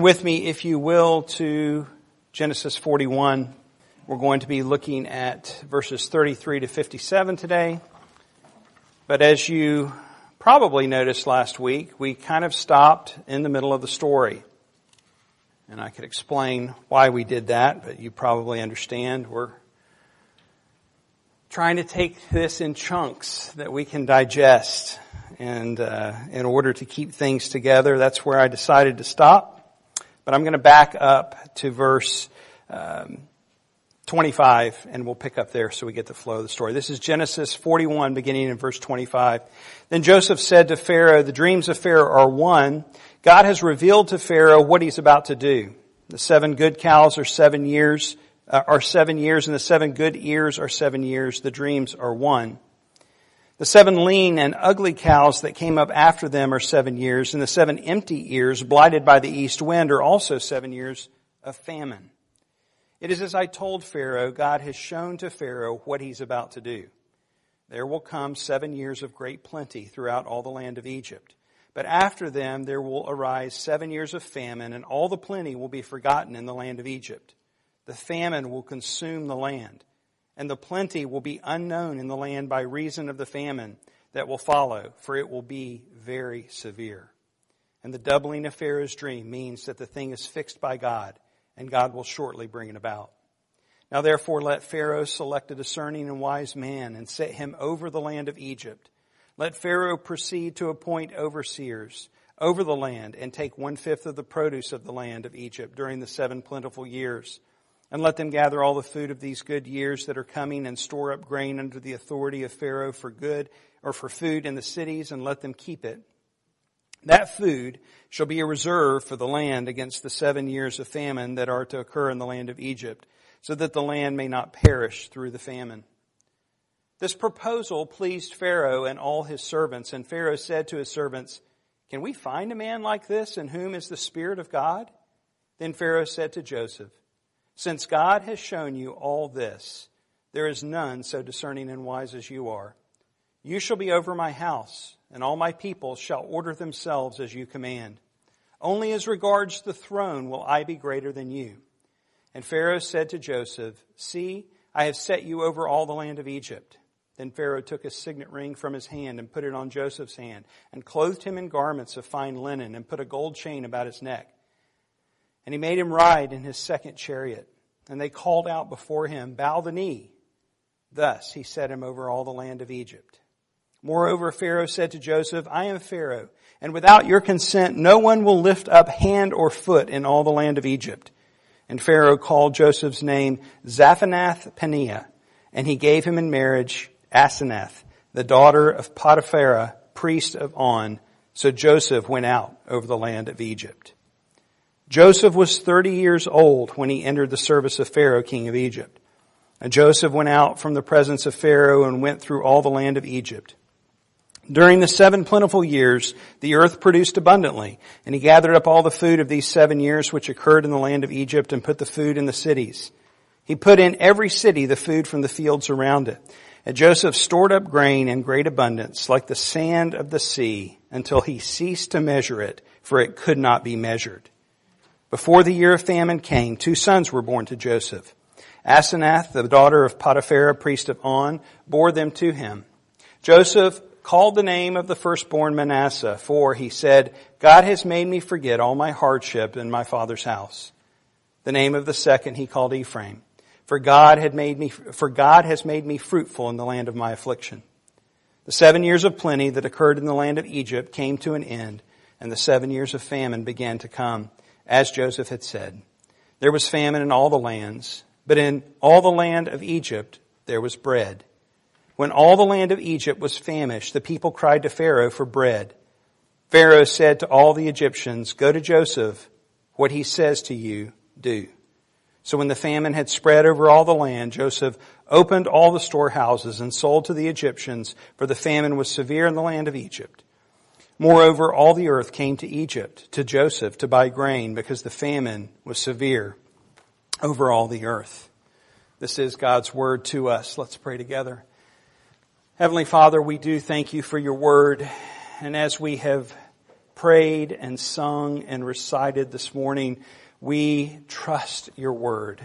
with me, if you will, to Genesis 41. We're going to be looking at verses 33 to 57 today. But as you probably noticed last week, we kind of stopped in the middle of the story. And I could explain why we did that, but you probably understand. We're trying to take this in chunks that we can digest. And uh, in order to keep things together, that's where I decided to stop. But I'm going to back up to verse um, 25 and we'll pick up there so we get the flow of the story. This is Genesis 41 beginning in verse 25. Then Joseph said to Pharaoh, the dreams of Pharaoh are one. God has revealed to Pharaoh what he's about to do. The seven good cows are seven years, uh, are seven years and the seven good ears are seven years. The dreams are one. The seven lean and ugly cows that came up after them are seven years, and the seven empty ears blighted by the east wind are also seven years of famine. It is as I told Pharaoh, God has shown to Pharaoh what he's about to do. There will come seven years of great plenty throughout all the land of Egypt. But after them there will arise seven years of famine, and all the plenty will be forgotten in the land of Egypt. The famine will consume the land and the plenty will be unknown in the land by reason of the famine that will follow, for it will be very severe. And the doubling of Pharaoh's dream means that the thing is fixed by God, and God will shortly bring it about. Now therefore let Pharaoh select a discerning and wise man and set him over the land of Egypt. Let Pharaoh proceed to appoint overseers over the land and take one fifth of the produce of the land of Egypt during the seven plentiful years and let them gather all the food of these good years that are coming and store up grain under the authority of Pharaoh for good or for food in the cities and let them keep it. That food shall be a reserve for the land against the seven years of famine that are to occur in the land of Egypt, so that the land may not perish through the famine. This proposal pleased Pharaoh and all his servants, and Pharaoh said to his servants, Can we find a man like this in whom is the Spirit of God? Then Pharaoh said to Joseph, since God has shown you all this, there is none so discerning and wise as you are. You shall be over my house, and all my people shall order themselves as you command. Only as regards the throne will I be greater than you. And Pharaoh said to Joseph, See, I have set you over all the land of Egypt. Then Pharaoh took a signet ring from his hand and put it on Joseph's hand, and clothed him in garments of fine linen, and put a gold chain about his neck. And he made him ride in his second chariot. And they called out before him, Bow the knee. Thus he set him over all the land of Egypt. Moreover, Pharaoh said to Joseph, I am Pharaoh, and without your consent no one will lift up hand or foot in all the land of Egypt. And Pharaoh called Joseph's name Zaphanath Paneah, and he gave him in marriage Asenath, the daughter of Potiphera, priest of On. So Joseph went out over the land of Egypt. Joseph was 30 years old when he entered the service of Pharaoh, king of Egypt. And Joseph went out from the presence of Pharaoh and went through all the land of Egypt. During the seven plentiful years, the earth produced abundantly, and he gathered up all the food of these seven years which occurred in the land of Egypt and put the food in the cities. He put in every city the food from the fields around it. And Joseph stored up grain in great abundance, like the sand of the sea, until he ceased to measure it, for it could not be measured. Before the year of famine came, two sons were born to Joseph. Asenath, the daughter of Potiphera, priest of On, bore them to him. Joseph called the name of the firstborn Manasseh, for he said, God has made me forget all my hardship in my father's house. The name of the second he called Ephraim, for God had made me, for God has made me fruitful in the land of my affliction. The seven years of plenty that occurred in the land of Egypt came to an end, and the seven years of famine began to come as Joseph had said. There was famine in all the lands, but in all the land of Egypt there was bread. When all the land of Egypt was famished, the people cried to Pharaoh for bread. Pharaoh said to all the Egyptians, Go to Joseph. What he says to you, do. So when the famine had spread over all the land, Joseph opened all the storehouses and sold to the Egyptians, for the famine was severe in the land of Egypt. Moreover, all the earth came to Egypt, to Joseph, to buy grain, because the famine was severe over all the earth. This is God's word to us. Let's pray together. Heavenly Father, we do thank you for your word. And as we have prayed and sung and recited this morning, we trust your word.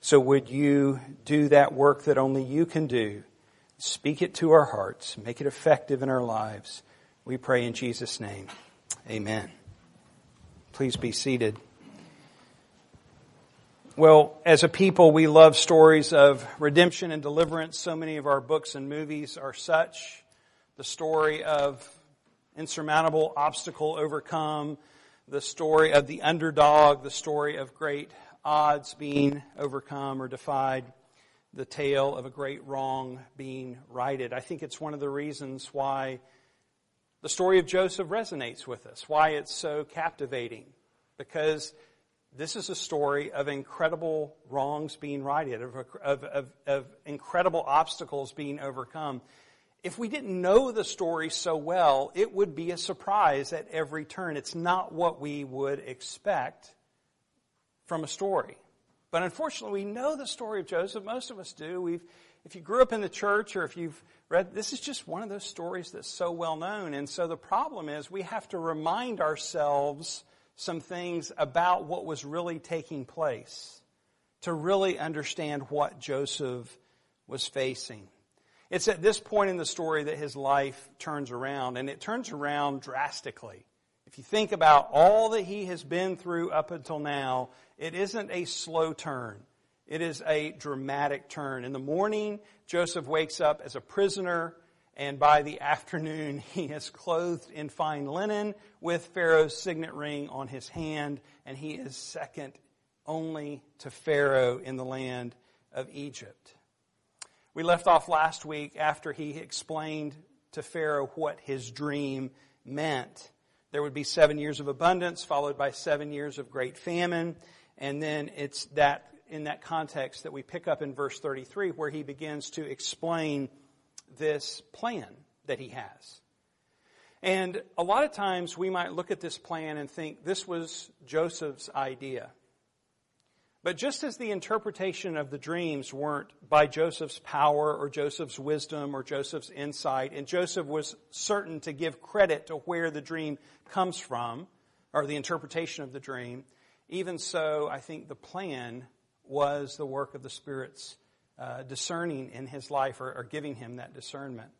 So would you do that work that only you can do? Speak it to our hearts. Make it effective in our lives. We pray in Jesus' name. Amen. Please be seated. Well, as a people, we love stories of redemption and deliverance. So many of our books and movies are such. The story of insurmountable obstacle overcome, the story of the underdog, the story of great odds being overcome or defied, the tale of a great wrong being righted. I think it's one of the reasons why the story of Joseph resonates with us, why it's so captivating, because this is a story of incredible wrongs being righted, of, of, of, of incredible obstacles being overcome if we didn't know the story so well, it would be a surprise at every turn. It's not what we would expect from a story. But unfortunately, we know the story of Joseph. Most of us do. We've, if you grew up in the church or if you've read, this is just one of those stories that's so well known. And so the problem is we have to remind ourselves some things about what was really taking place to really understand what Joseph was facing. It's at this point in the story that his life turns around, and it turns around drastically. If you think about all that he has been through up until now, it isn't a slow turn. It is a dramatic turn. In the morning, Joseph wakes up as a prisoner, and by the afternoon, he is clothed in fine linen with Pharaoh's signet ring on his hand, and he is second only to Pharaoh in the land of Egypt. We left off last week after he explained to Pharaoh what his dream meant. There would be seven years of abundance followed by seven years of great famine. And then it's that, in that context that we pick up in verse 33 where he begins to explain this plan that he has. And a lot of times we might look at this plan and think this was Joseph's idea. But just as the interpretation of the dreams weren't by Joseph's power or Joseph's wisdom or Joseph's insight, and Joseph was certain to give credit to where the dream comes from, or the interpretation of the dream, even so, I think the plan was the work of the Spirit's uh, discerning in his life or, or giving him that discernment.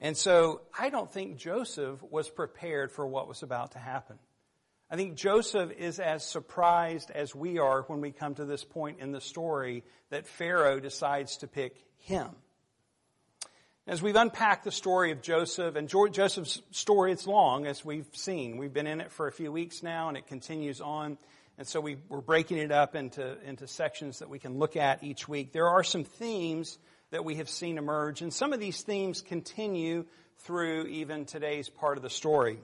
And so I don't think Joseph was prepared for what was about to happen. I think Joseph is as surprised as we are when we come to this point in the story that Pharaoh decides to pick him. As we've unpacked the story of Joseph, and Joseph's story, it's long, as we've seen. We've been in it for a few weeks now, and it continues on. And so we, are breaking it up into, into sections that we can look at each week. There are some themes that we have seen emerge, and some of these themes continue through even today's part of the story.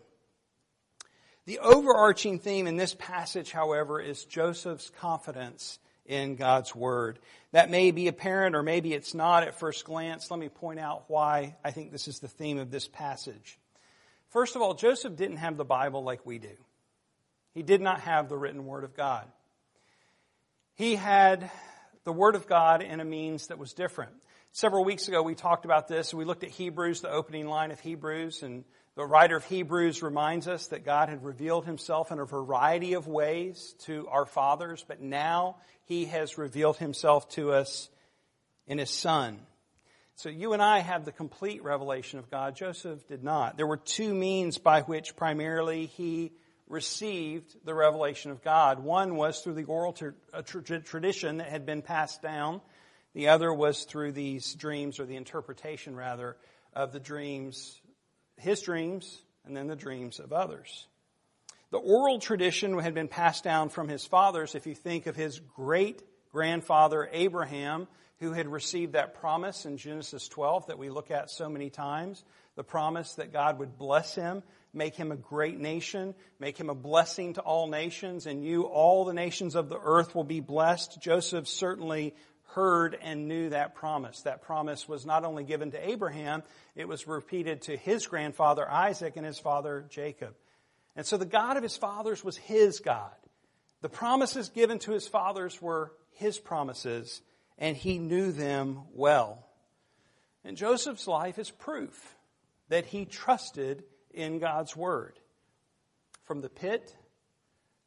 The overarching theme in this passage, however, is Joseph's confidence in God's Word. That may be apparent or maybe it's not at first glance. Let me point out why I think this is the theme of this passage. First of all, Joseph didn't have the Bible like we do. He did not have the written Word of God. He had the Word of God in a means that was different. Several weeks ago we talked about this. We looked at Hebrews, the opening line of Hebrews, and the writer of Hebrews reminds us that God had revealed himself in a variety of ways to our fathers, but now he has revealed himself to us in his son. So you and I have the complete revelation of God. Joseph did not. There were two means by which primarily he received the revelation of God. One was through the oral uh, tradition that had been passed down. The other was through these dreams, or the interpretation rather, of the dreams his dreams and then the dreams of others. The oral tradition had been passed down from his fathers. If you think of his great grandfather Abraham, who had received that promise in Genesis 12 that we look at so many times, the promise that God would bless him, make him a great nation, make him a blessing to all nations, and you, all the nations of the earth will be blessed. Joseph certainly heard and knew that promise. That promise was not only given to Abraham, it was repeated to his grandfather Isaac and his father Jacob. And so the God of his fathers was his God. The promises given to his fathers were his promises, and he knew them well. And Joseph's life is proof that he trusted in God's word. from the pit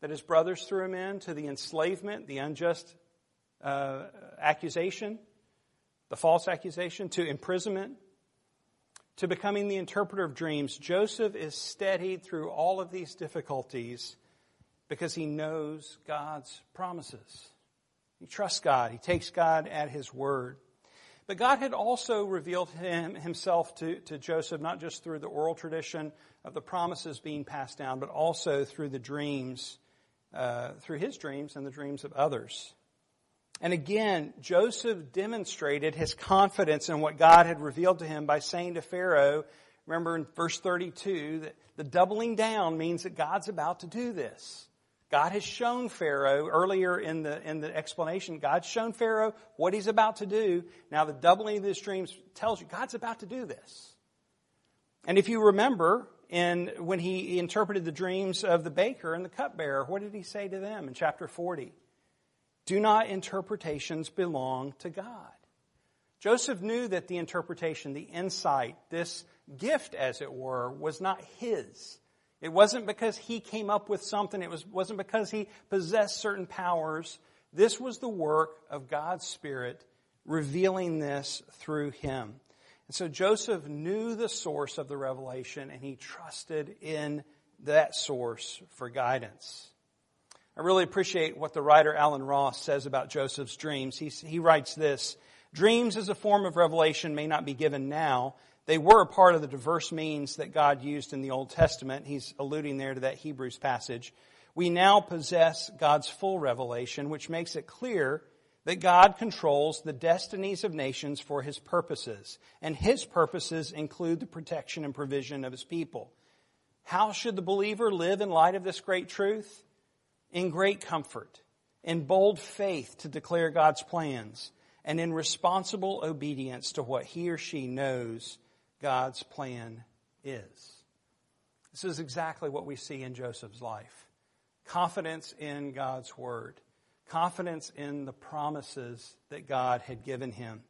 that his brothers threw him in to the enslavement, the unjust uh, accusation, the false accusation, to imprisonment, to becoming the interpreter of dreams, Joseph is steadied through all of these difficulties because he knows God's promises. He trusts God. He takes God at his word. But God had also revealed him, himself to, to Joseph, not just through the oral tradition of the promises being passed down, but also through the dreams, uh, through his dreams and the dreams of others. And again, Joseph demonstrated his confidence in what God had revealed to him by saying to Pharaoh, remember in verse 32, that the doubling down means that God's about to do this. God has shown Pharaoh earlier in the, in the explanation, God's shown Pharaoh what he's about to do. Now the doubling of his dreams tells you God's about to do this. And if you remember, in, when he interpreted the dreams of the baker and the cupbearer, what did he say to them in chapter 40? Do not interpretations belong to God? Joseph knew that the interpretation, the insight, this gift, as it were, was not his. It wasn't because he came up with something. It was, wasn't because he possessed certain powers. This was the work of God's Spirit revealing this through him. And so Joseph knew the source of the revelation and he trusted in that source for guidance. I really appreciate what the writer Allen Ross says about Joseph's dreams. He, he writes this, dreams as a form of revelation may not be given now. They were a part of the diverse means that God used in the Old Testament. He's alluding there to that Hebrews passage. We now possess God's full revelation, which makes it clear that God controls the destinies of nations for His purposes. And His purposes include the protection and provision of His people. How should the believer live in light of this great truth? in great comfort, in bold faith to declare God's plans, and in responsible obedience to what he or she knows God's plan is. This is exactly what we see in Joseph's life. Confidence in God's word. Confidence in the promises that God had given him.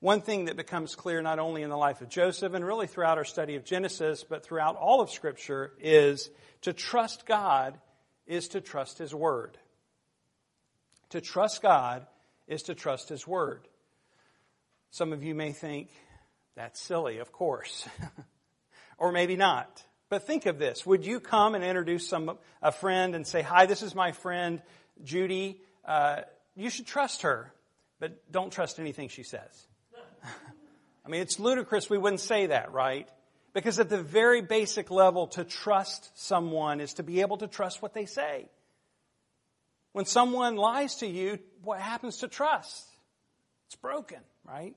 One thing that becomes clear not only in the life of Joseph and really throughout our study of Genesis, but throughout all of scripture is to trust God is to trust His Word. To trust God is to trust His Word. Some of you may think, that's silly, of course. or maybe not. But think of this. Would you come and introduce some, a friend and say, hi, this is my friend, Judy. Uh, you should trust her, but don't trust anything she says. I mean, it's ludicrous we wouldn't say that, right? Because at the very basic level, to trust someone is to be able to trust what they say. When someone lies to you, what happens to trust? It's broken, right?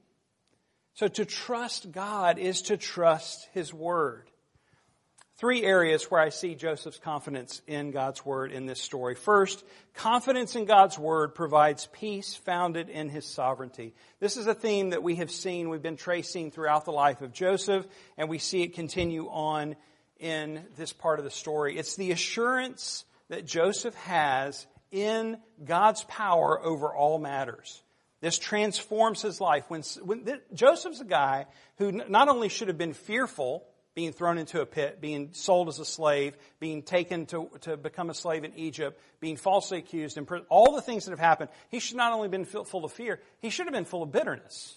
So to trust God is to trust His Word. Three areas where I see Joseph's confidence in God's Word in this story. First, confidence in God's Word provides peace founded in His sovereignty. This is a theme that we have seen, we've been tracing throughout the life of Joseph, and we see it continue on in this part of the story. It's the assurance that Joseph has in God's power over all matters. This transforms his life. When, when Joseph's a guy who not only should have been fearful being thrown into a pit, being sold as a slave, being taken to, to become a slave in Egypt, being falsely accused, and all the things that have happened, he should not only have been full of fear, he should have been full of bitterness.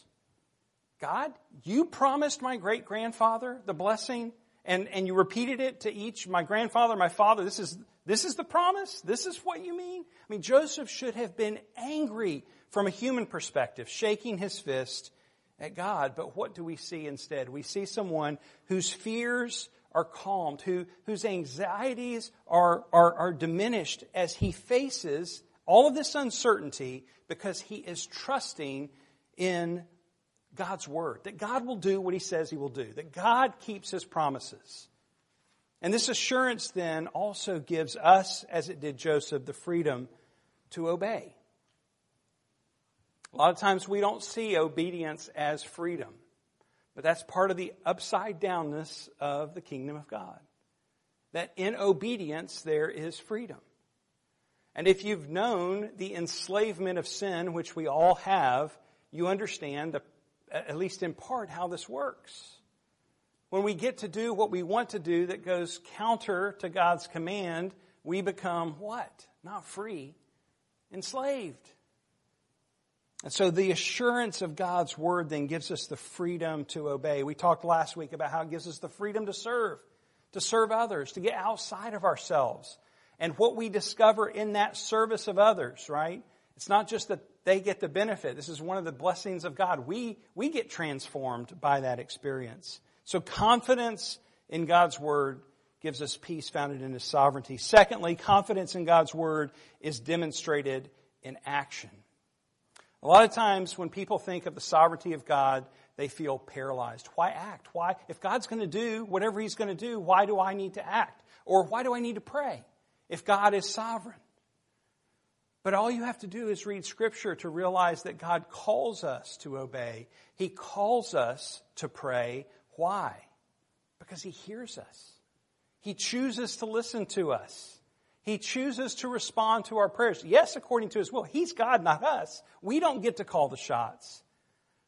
God, you promised my great grandfather the blessing, and, and you repeated it to each, my grandfather, my father, this is, this is the promise? This is what you mean? I mean, Joseph should have been angry from a human perspective, shaking his fist at God. But what do we see instead? We see someone whose fears are calmed, who, whose anxieties are, are, are diminished as he faces all of this uncertainty because he is trusting in God's word, that God will do what he says he will do, that God keeps his promises. And this assurance then also gives us, as it did Joseph, the freedom to obey. A lot of times we don't see obedience as freedom, but that's part of the upside downness of the kingdom of God. That in obedience there is freedom. And if you've known the enslavement of sin, which we all have, you understand, the, at least in part, how this works. when we get to do what we want to do that goes counter to God's command, we become what? Not free, enslaved. And so the assurance of God's word then gives us the freedom to obey. We talked last week about how it gives us the freedom to serve, to serve others, to get outside of ourselves. And what we discover in that service of others, right? It's not just that they get the benefit. This is one of the blessings of God. We, we get transformed by that experience. So confidence in God's word gives us peace founded in His sovereignty. Secondly, confidence in God's word is demonstrated in action. A lot of times when people think of the sovereignty of God, they feel paralyzed. Why act? Why, if God's going to do whatever He's going to do, why do I need to act? Or why do I need to pray if God is sovereign? But all you have to do is read Scripture to realize that God calls us to obey. He calls us to pray. Why? Because He hears us. He chooses to listen to us. He chooses to respond to our prayers. Yes, according to His will. He's God, not us. We don't get to call the shots.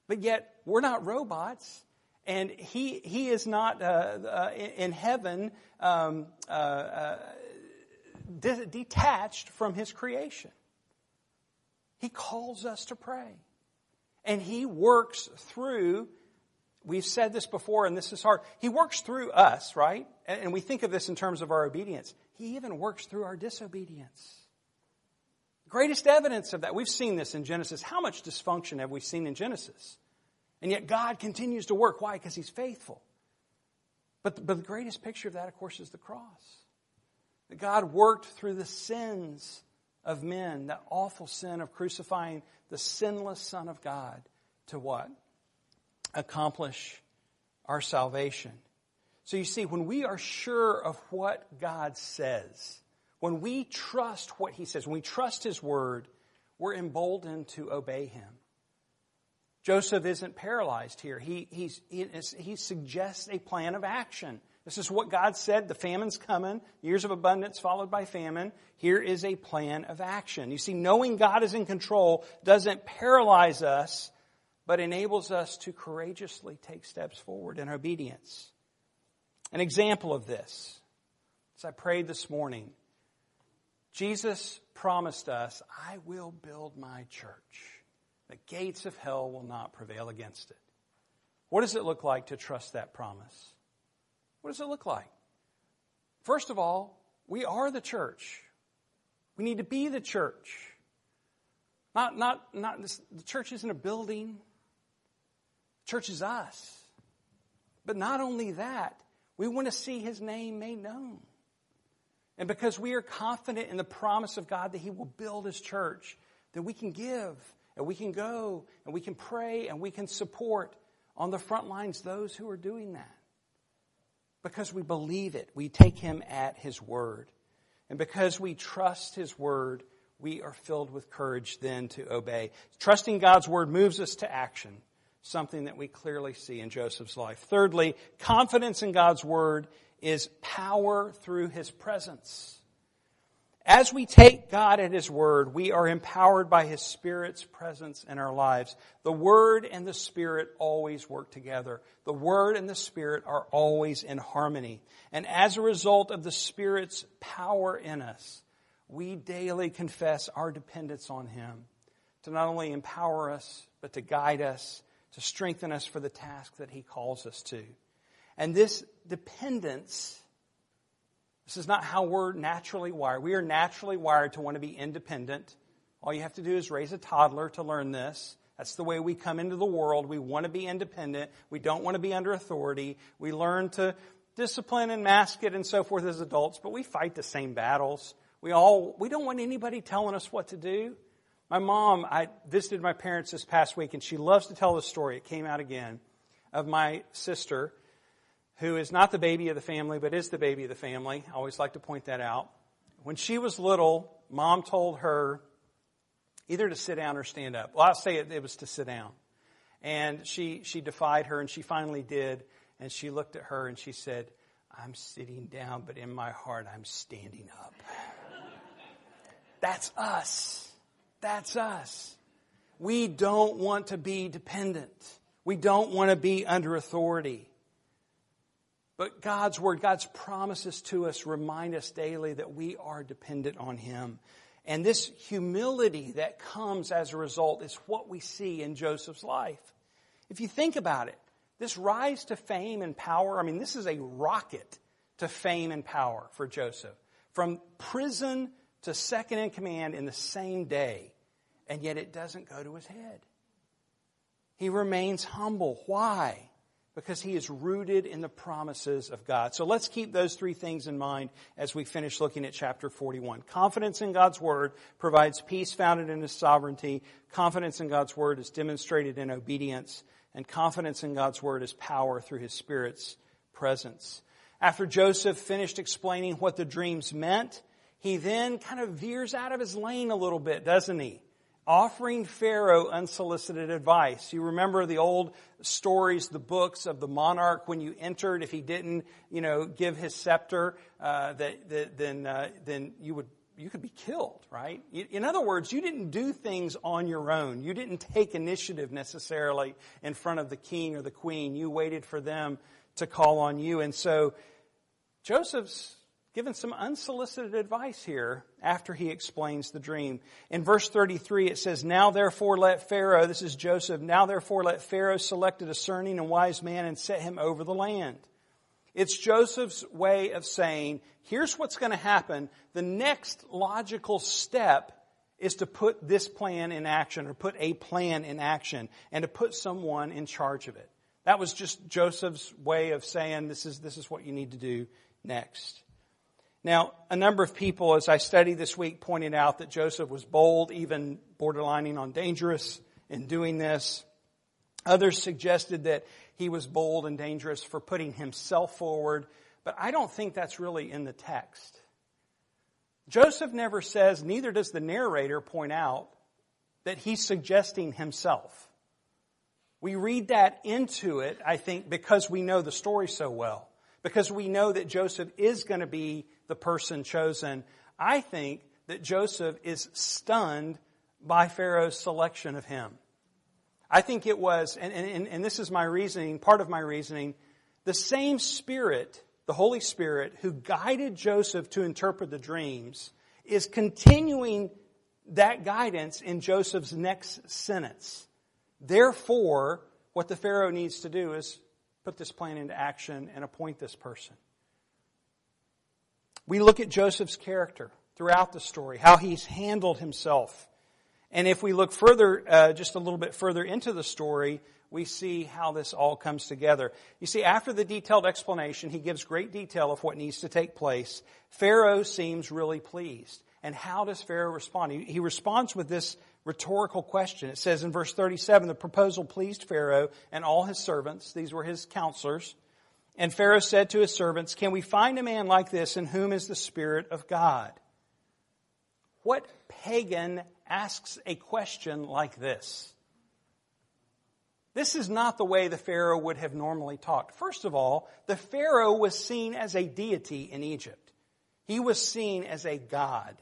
But yet, we're not robots. And He, he is not uh, uh, in heaven um, uh, uh de- detached from His creation. He calls us to pray. And He works through We've said this before, and this is hard. He works through us, right? And we think of this in terms of our obedience. He even works through our disobedience. Greatest evidence of that, we've seen this in Genesis. How much dysfunction have we seen in Genesis? And yet God continues to work. Why? Because He's faithful. But, but the greatest picture of that, of course, is the cross. That God worked through the sins of men, that awful sin of crucifying the sinless Son of God to what? accomplish our salvation. So you see, when we are sure of what God says, when we trust what He says, when we trust His Word, we're emboldened to obey Him. Joseph isn't paralyzed here. He, he, he suggests a plan of action. This is what God said. The famine's coming. Years of abundance followed by famine. Here is a plan of action. You see, knowing God is in control doesn't paralyze us, but enables us to courageously take steps forward in obedience. An example of this, as I prayed this morning, Jesus promised us, I will build my church. The gates of hell will not prevail against it. What does it look like to trust that promise? What does it look like? First of all, we are the church. We need to be the church. Not, not, not, this, the church isn't a building. The Church is us. But not only that, we want to see His name made known. And because we are confident in the promise of God that He will build His church, that we can give and we can go and we can pray and we can support on the front lines those who are doing that. Because we believe it, we take Him at His word. And because we trust His word, we are filled with courage then to obey. Trusting God's word moves us to action something that we clearly see in Joseph's life. Thirdly, confidence in God's Word is power through His presence. As we take God at His Word, we are empowered by His Spirit's presence in our lives. The Word and the Spirit always work together. The Word and the Spirit are always in harmony. And as a result of the Spirit's power in us, we daily confess our dependence on Him to not only empower us, but to guide us to strengthen us for the task that He calls us to. And this dependence, this is not how we're naturally wired. We are naturally wired to want to be independent. All you have to do is raise a toddler to learn this. That's the way we come into the world. We want to be independent. We don't want to be under authority. We learn to discipline and mask it and so forth as adults, but we fight the same battles. We all, we don't want anybody telling us what to do. My mom, I visited my parents this past week, and she loves to tell the story. It came out again of my sister, who is not the baby of the family, but is the baby of the family. I always like to point that out. When she was little, mom told her either to sit down or stand up. Well, I'll say it, it was to sit down. And she, she defied her, and she finally did. And she looked at her and she said, I'm sitting down, but in my heart, I'm standing up. That's us. That's us. We don't want to be dependent. We don't want to be under authority. But God's Word, God's promises to us remind us daily that we are dependent on Him. And this humility that comes as a result is what we see in Joseph's life. If you think about it, this rise to fame and power, I mean, this is a rocket to fame and power for Joseph. From prison to second in command in the same day, and yet it doesn't go to his head. He remains humble. Why? because he is rooted in the promises of God. So let's keep those three things in mind as we finish looking at chapter 41. Confidence in God's word provides peace founded in his sovereignty. Confidence in God's word is demonstrated in obedience. And confidence in God's word is power through his spirit's presence. After Joseph finished explaining what the dreams meant, he then kind of veers out of his lane a little bit, doesn't he? Offering Pharaoh unsolicited advice. You remember the old stories, the books of the monarch when you entered, if he didn't, you know, give his scepter, uh, that, that, then, uh, then you would, you could be killed, right? In other words, you didn't do things on your own. You didn't take initiative necessarily in front of the king or the queen. You waited for them to call on you. And so Joseph's given some unsolicited advice here after he explains the dream. In verse 33 it says, Now therefore let Pharaoh, this is Joseph, now therefore let Pharaoh select a discerning and wise man and set him over the land. It's Joseph's way of saying, here's what's going to happen. The next logical step is to put this plan in action or put a plan in action and to put someone in charge of it. That was just Joseph's way of saying this is, this is what you need to do next. Now, a number of people, as I studied this week, pointed out that Joseph was bold, even borderlining on dangerous in doing this. Others suggested that he was bold and dangerous for putting himself forward, but I don't think that's really in the text. Joseph never says, neither does the narrator point out, that he's suggesting himself. We read that into it, I think, because we know the story so well. Because we know that Joseph is going to be the person chosen. I think that Joseph is stunned by Pharaoh's selection of him. I think it was, and, and, and this is my reasoning, part of my reasoning, the same Spirit, the Holy Spirit, who guided Joseph to interpret the dreams, is continuing that guidance in Joseph's next sentence. Therefore, what the Pharaoh needs to do is put this plan into action and appoint this person. We look at Joseph's character throughout the story, how he's handled himself. And if we look further, uh, just a little bit further into the story, we see how this all comes together. You see, after the detailed explanation, he gives great detail of what needs to take place. Pharaoh seems really pleased. And how does Pharaoh respond? He, he responds with this rhetorical question. It says in verse 37, the proposal pleased Pharaoh and all his servants. These were his counselors. And Pharaoh said to his servants, Can we find a man like this in whom is the Spirit of God? What pagan asks a question like this? This is not the way the Pharaoh would have normally talked. First of all, the Pharaoh was seen as a deity in Egypt. He was seen as a god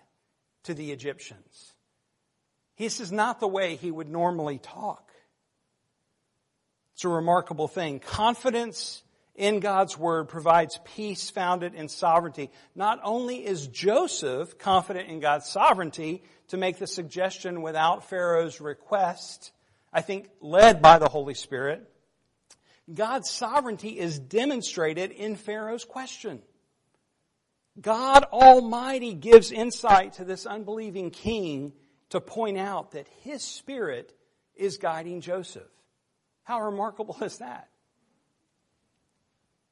to the Egyptians. This is not the way he would normally talk. It's a remarkable thing. Confidence in God's Word provides peace founded in sovereignty. Not only is Joseph confident in God's sovereignty to make the suggestion without Pharaoh's request, I think led by the Holy Spirit, God's sovereignty is demonstrated in Pharaoh's question. God Almighty gives insight to this unbelieving king to point out that his spirit is guiding Joseph. How remarkable is that?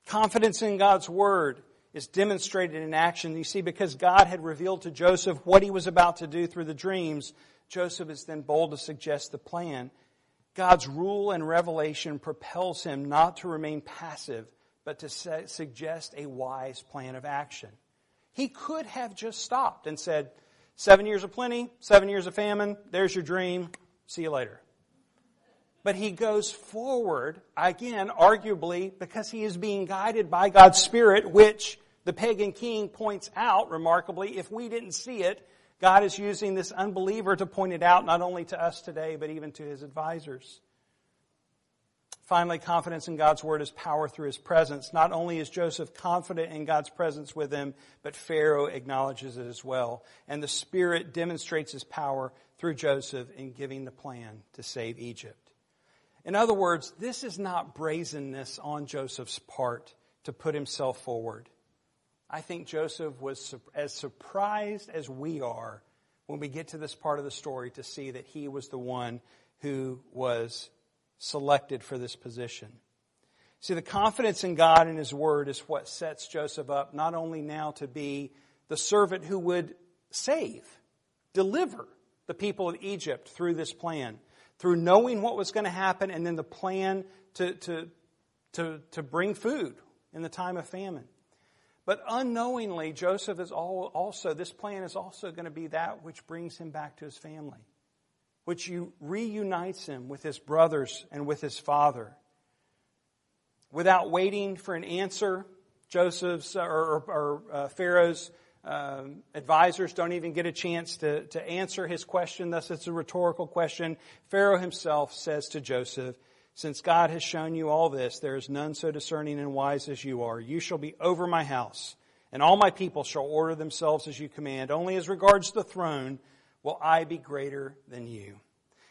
Confidence in God's Word is demonstrated in action. You see, because God had revealed to Joseph what he was about to do through the dreams, Joseph is then bold to suggest the plan. God's rule and revelation propels him not to remain passive, but to suggest a wise plan of action. He could have just stopped and said, Seven years of plenty, seven years of famine, there's your dream, see you later. But he goes forward, again, arguably, because he is being guided by God's Spirit, which the pagan king points out remarkably. If we didn't see it, God is using this unbeliever to point it out not only to us today, but even to his advisors. Finally, confidence in God's word is power through his presence. Not only is Joseph confident in God's presence with him, but Pharaoh acknowledges it as well. And the Spirit demonstrates his power through Joseph in giving the plan to save Egypt. In other words, this is not brazenness on Joseph's part to put himself forward. I think Joseph was as surprised as we are when we get to this part of the story to see that he was the one who was selected for this position. See, the confidence in God and His Word is what sets Joseph up not only now to be the servant who would save, deliver the people of Egypt through this plan, through knowing what was going to happen and then the plan to, to, to, to bring food in the time of famine. But unknowingly, Joseph is all, also, this plan is also going to be that which brings him back to his family which reunites him with his brothers and with his father. Without waiting for an answer, Joseph's or, or, or uh, Pharaoh's um, advisors don't even get a chance to, to answer his question, thus it's a rhetorical question. Pharaoh himself says to Joseph, Since God has shown you all this, there is none so discerning and wise as you are. You shall be over my house, and all my people shall order themselves as you command. Only as regards the throne, will I be greater than you?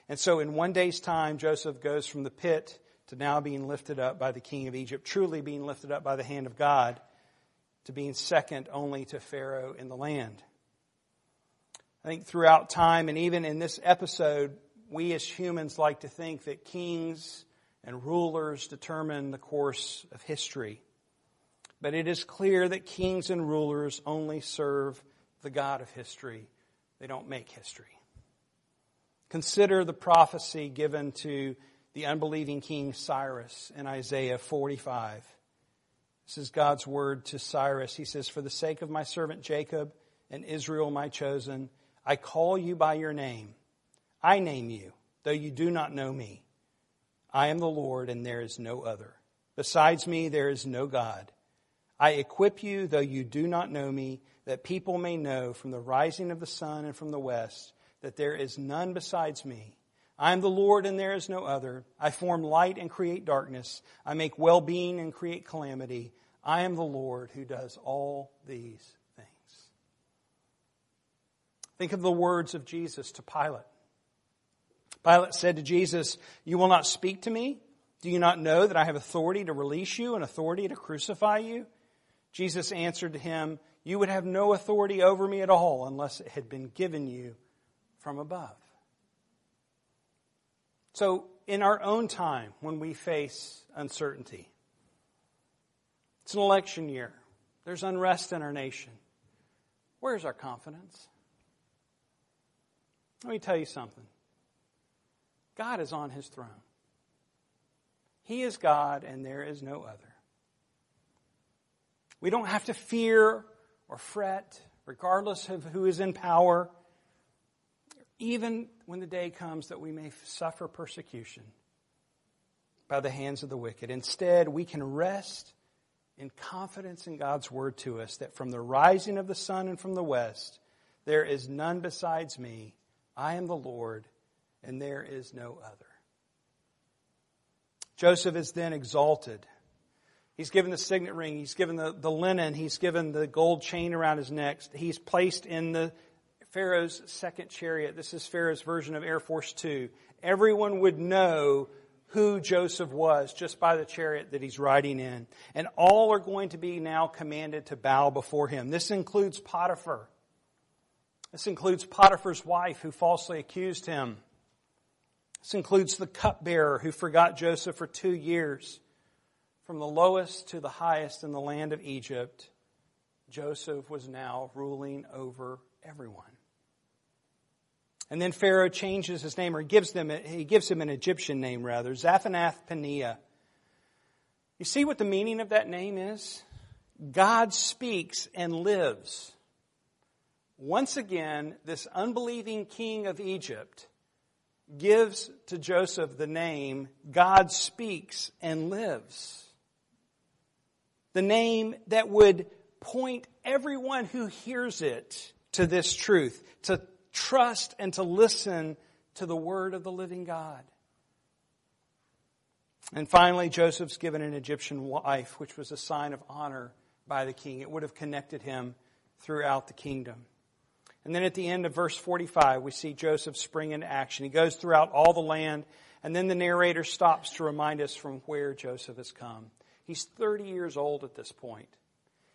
And so in one day's time, Joseph goes from the pit to now being lifted up by the king of Egypt, truly being lifted up by the hand of God, to being second only to Pharaoh in the land. I think throughout time and even in this episode, we as humans like to think that kings and rulers determine the course of history. But it is clear that kings and rulers only serve the God of history they don't make history. Consider the prophecy given to the unbelieving king Cyrus in Isaiah 45. This is God's word to Cyrus. He says, For the sake of my servant Jacob and Israel, my chosen, I call you by your name. I name you, though you do not know me. I am the Lord, and there is no other. Besides me, there is no God. I equip you, though you do not know me, that people may know from the rising of the sun and from the west that there is none besides me. I am the Lord and there is no other. I form light and create darkness. I make well-being and create calamity. I am the Lord who does all these things. Think of the words of Jesus to Pilate. Pilate said to Jesus, You will not speak to me? Do you not know that I have authority to release you and authority to crucify you? Jesus answered to him, You would have no authority over me at all unless it had been given you from above. So, in our own time, when we face uncertainty, it's an election year, there's unrest in our nation. Where's our confidence? Let me tell you something God is on his throne. He is God, and there is no other. We don't have to fear or fret, regardless of who is in power, even when the day comes that we may suffer persecution by the hands of the wicked. Instead, we can rest in confidence in God's word to us that from the rising of the sun and from the west, there is none besides me. I am the Lord, and there is no other. Joseph is then exalted He's given the signet ring. He's given the, the linen. He's given the gold chain around his neck. He's placed in the Pharaoh's second chariot. This is Pharaoh's version of Air Force Two. Everyone would know who Joseph was just by the chariot that he's riding in. And all are going to be now commanded to bow before him. This includes Potiphar. This includes Potiphar's wife who falsely accused him. This includes the cupbearer who forgot Joseph for two years. From the lowest to the highest in the land of Egypt, Joseph was now ruling over everyone. And then Pharaoh changes his name, or gives them, he gives him an Egyptian name rather, Zaphanath Paneah. You see what the meaning of that name is? God speaks and lives. Once again, this unbelieving king of Egypt gives to Joseph the name God speaks and lives the name that would point everyone who hears it to this truth, to trust and to listen to the word of the living God. And finally, Joseph's given an Egyptian wife, which was a sign of honor by the king. It would have connected him throughout the kingdom. And then at the end of verse 45, we see Joseph spring into action. He goes throughout all the land, and then the narrator stops to remind us from where Joseph has come. He's 30 years old at this point.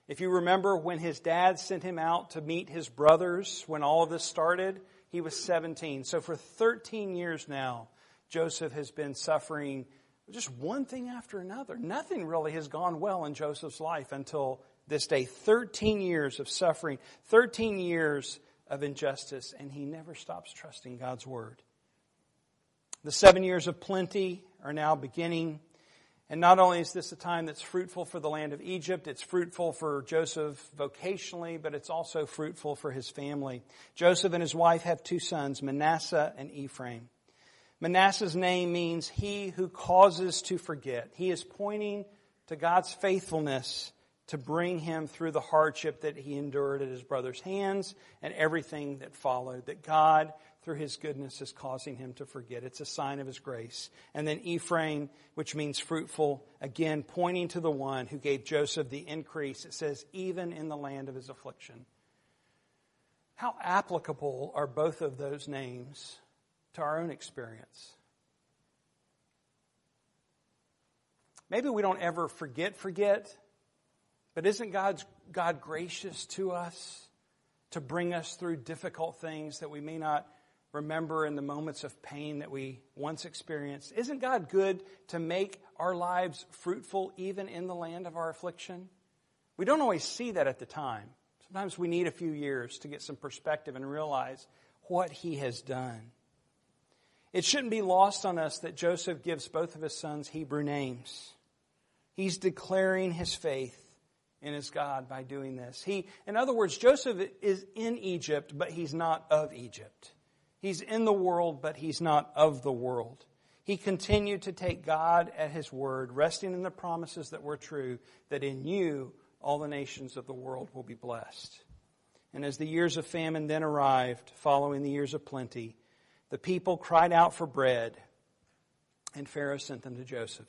If you remember when his dad sent him out to meet his brothers when all of this started, he was 17. So for 13 years now, Joseph has been suffering just one thing after another. Nothing really has gone well in Joseph's life until this day. 13 years of suffering, 13 years of injustice, and he never stops trusting God's word. The seven years of plenty are now beginning. And not only is this a time that's fruitful for the land of Egypt, it's fruitful for Joseph vocationally, but it's also fruitful for his family. Joseph and his wife have two sons, Manasseh and Ephraim. Manasseh's name means he who causes to forget. He is pointing to God's faithfulness to bring him through the hardship that he endured at his brother's hands and everything that followed. That God, through his goodness, is causing him to forget. It's a sign of his grace. And then Ephraim, which means fruitful, again, pointing to the one who gave Joseph the increase. It says, even in the land of his affliction. How applicable are both of those names to our own experience? Maybe we don't ever forget, forget but isn't God's, God gracious to us to bring us through difficult things that we may not remember in the moments of pain that we once experienced? Isn't God good to make our lives fruitful even in the land of our affliction? We don't always see that at the time. Sometimes we need a few years to get some perspective and realize what he has done. It shouldn't be lost on us that Joseph gives both of his sons Hebrew names. He's declaring his faith in his God by doing this. He, in other words, Joseph is in Egypt, but he's not of Egypt. He's in the world, but he's not of the world. He continued to take God at his word, resting in the promises that were true, that in you all the nations of the world will be blessed. And as the years of famine then arrived, following the years of plenty, the people cried out for bread, and Pharaoh sent them to Joseph.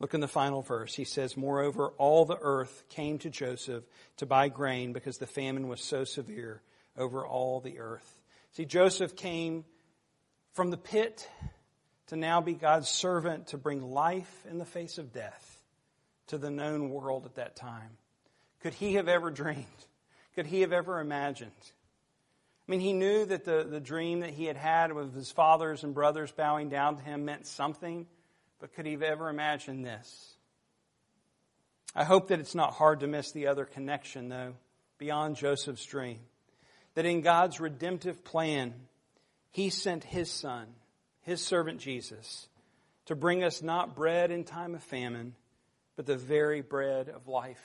Look in the final verse. He says, Moreover, all the earth came to Joseph to buy grain because the famine was so severe over all the earth. See, Joseph came from the pit to now be God's servant to bring life in the face of death to the known world at that time. Could he have ever dreamed? Could he have ever imagined? I mean, he knew that the, the dream that he had had of his fathers and brothers bowing down to him meant something. But could he have ever imagined this? I hope that it's not hard to miss the other connection, though, beyond Joseph's dream. That in God's redemptive plan, he sent his son, his servant Jesus, to bring us not bread in time of famine, but the very bread of life.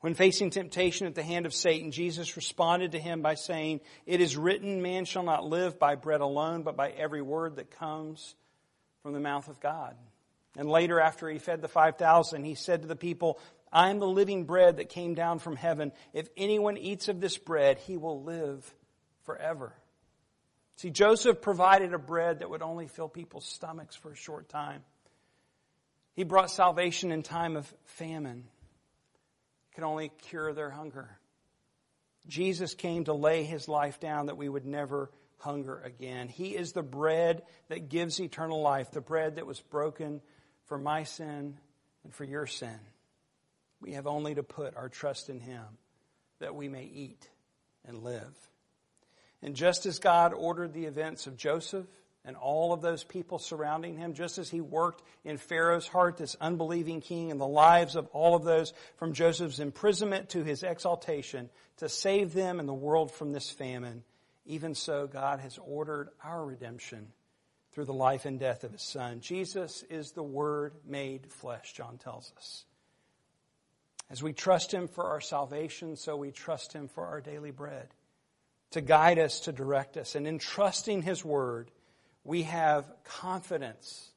When facing temptation at the hand of Satan, Jesus responded to him by saying, It is written, man shall not live by bread alone, but by every word that comes from the mouth of God. And later, after he fed the 5,000, he said to the people, I am the living bread that came down from heaven. If anyone eats of this bread, he will live forever. See, Joseph provided a bread that would only fill people's stomachs for a short time. He brought salvation in time of famine. It could only cure their hunger. Jesus came to lay his life down that we would never hunger again. He is the bread that gives eternal life, the bread that was broken for my sin and for your sin. We have only to put our trust in Him that we may eat and live. And just as God ordered the events of Joseph and all of those people surrounding him, just as he worked in Pharaoh's heart, this unbelieving king, and the lives of all of those from Joseph's imprisonment to his exaltation to save them and the world from this famine, even so, God has ordered our redemption through the life and death of his son. Jesus is the Word made flesh, John tells us. As we trust him for our salvation, so we trust him for our daily bread, to guide us, to direct us. And in trusting his Word, we have confidence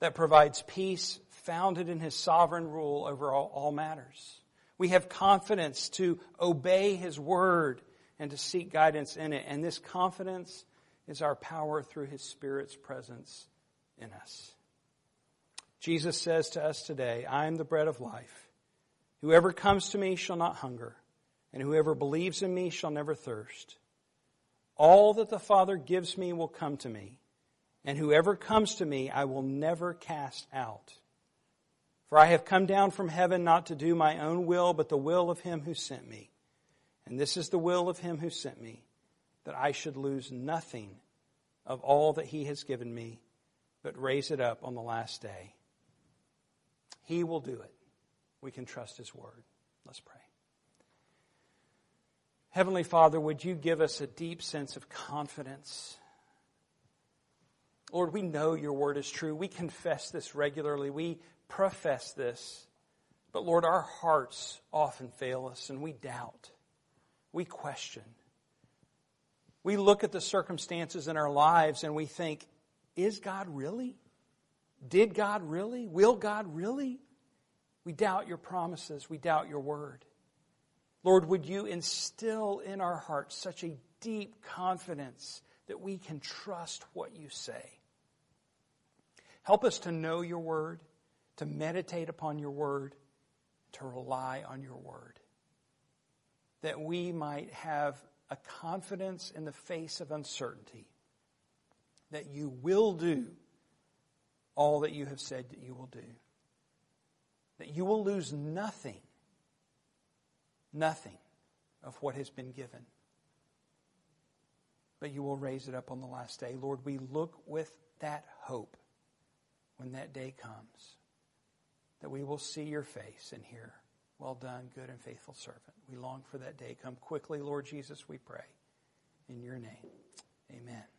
that provides peace founded in his sovereign rule over all, all matters. We have confidence to obey his Word and to seek guidance in it. And this confidence is our power through His Spirit's presence in us. Jesus says to us today, I am the bread of life. Whoever comes to me shall not hunger, and whoever believes in me shall never thirst. All that the Father gives me will come to me, and whoever comes to me I will never cast out. For I have come down from heaven not to do my own will, but the will of him who sent me. And this is the will of him who sent me, that I should lose nothing of all that he has given me, but raise it up on the last day. He will do it. We can trust his word. Let's pray. Heavenly Father, would you give us a deep sense of confidence? Lord, we know your word is true. We confess this regularly. We profess this. But Lord, our hearts often fail us and we doubt. We question. We look at the circumstances in our lives and we think, is God really? Did God really? Will God really? We doubt your promises. We doubt your word. Lord, would you instill in our hearts such a deep confidence that we can trust what you say? Help us to know your word, to meditate upon your word, to rely on your word. That we might have a confidence in the face of uncertainty that you will do all that you have said that you will do. That you will lose nothing nothing of what has been given. But you will raise it up on the last day. Lord, we look with that hope when that day comes that we will see your face and hear, Well done, good and faithful servant. We long for that day. Come quickly, Lord Jesus, we pray. In your name, amen.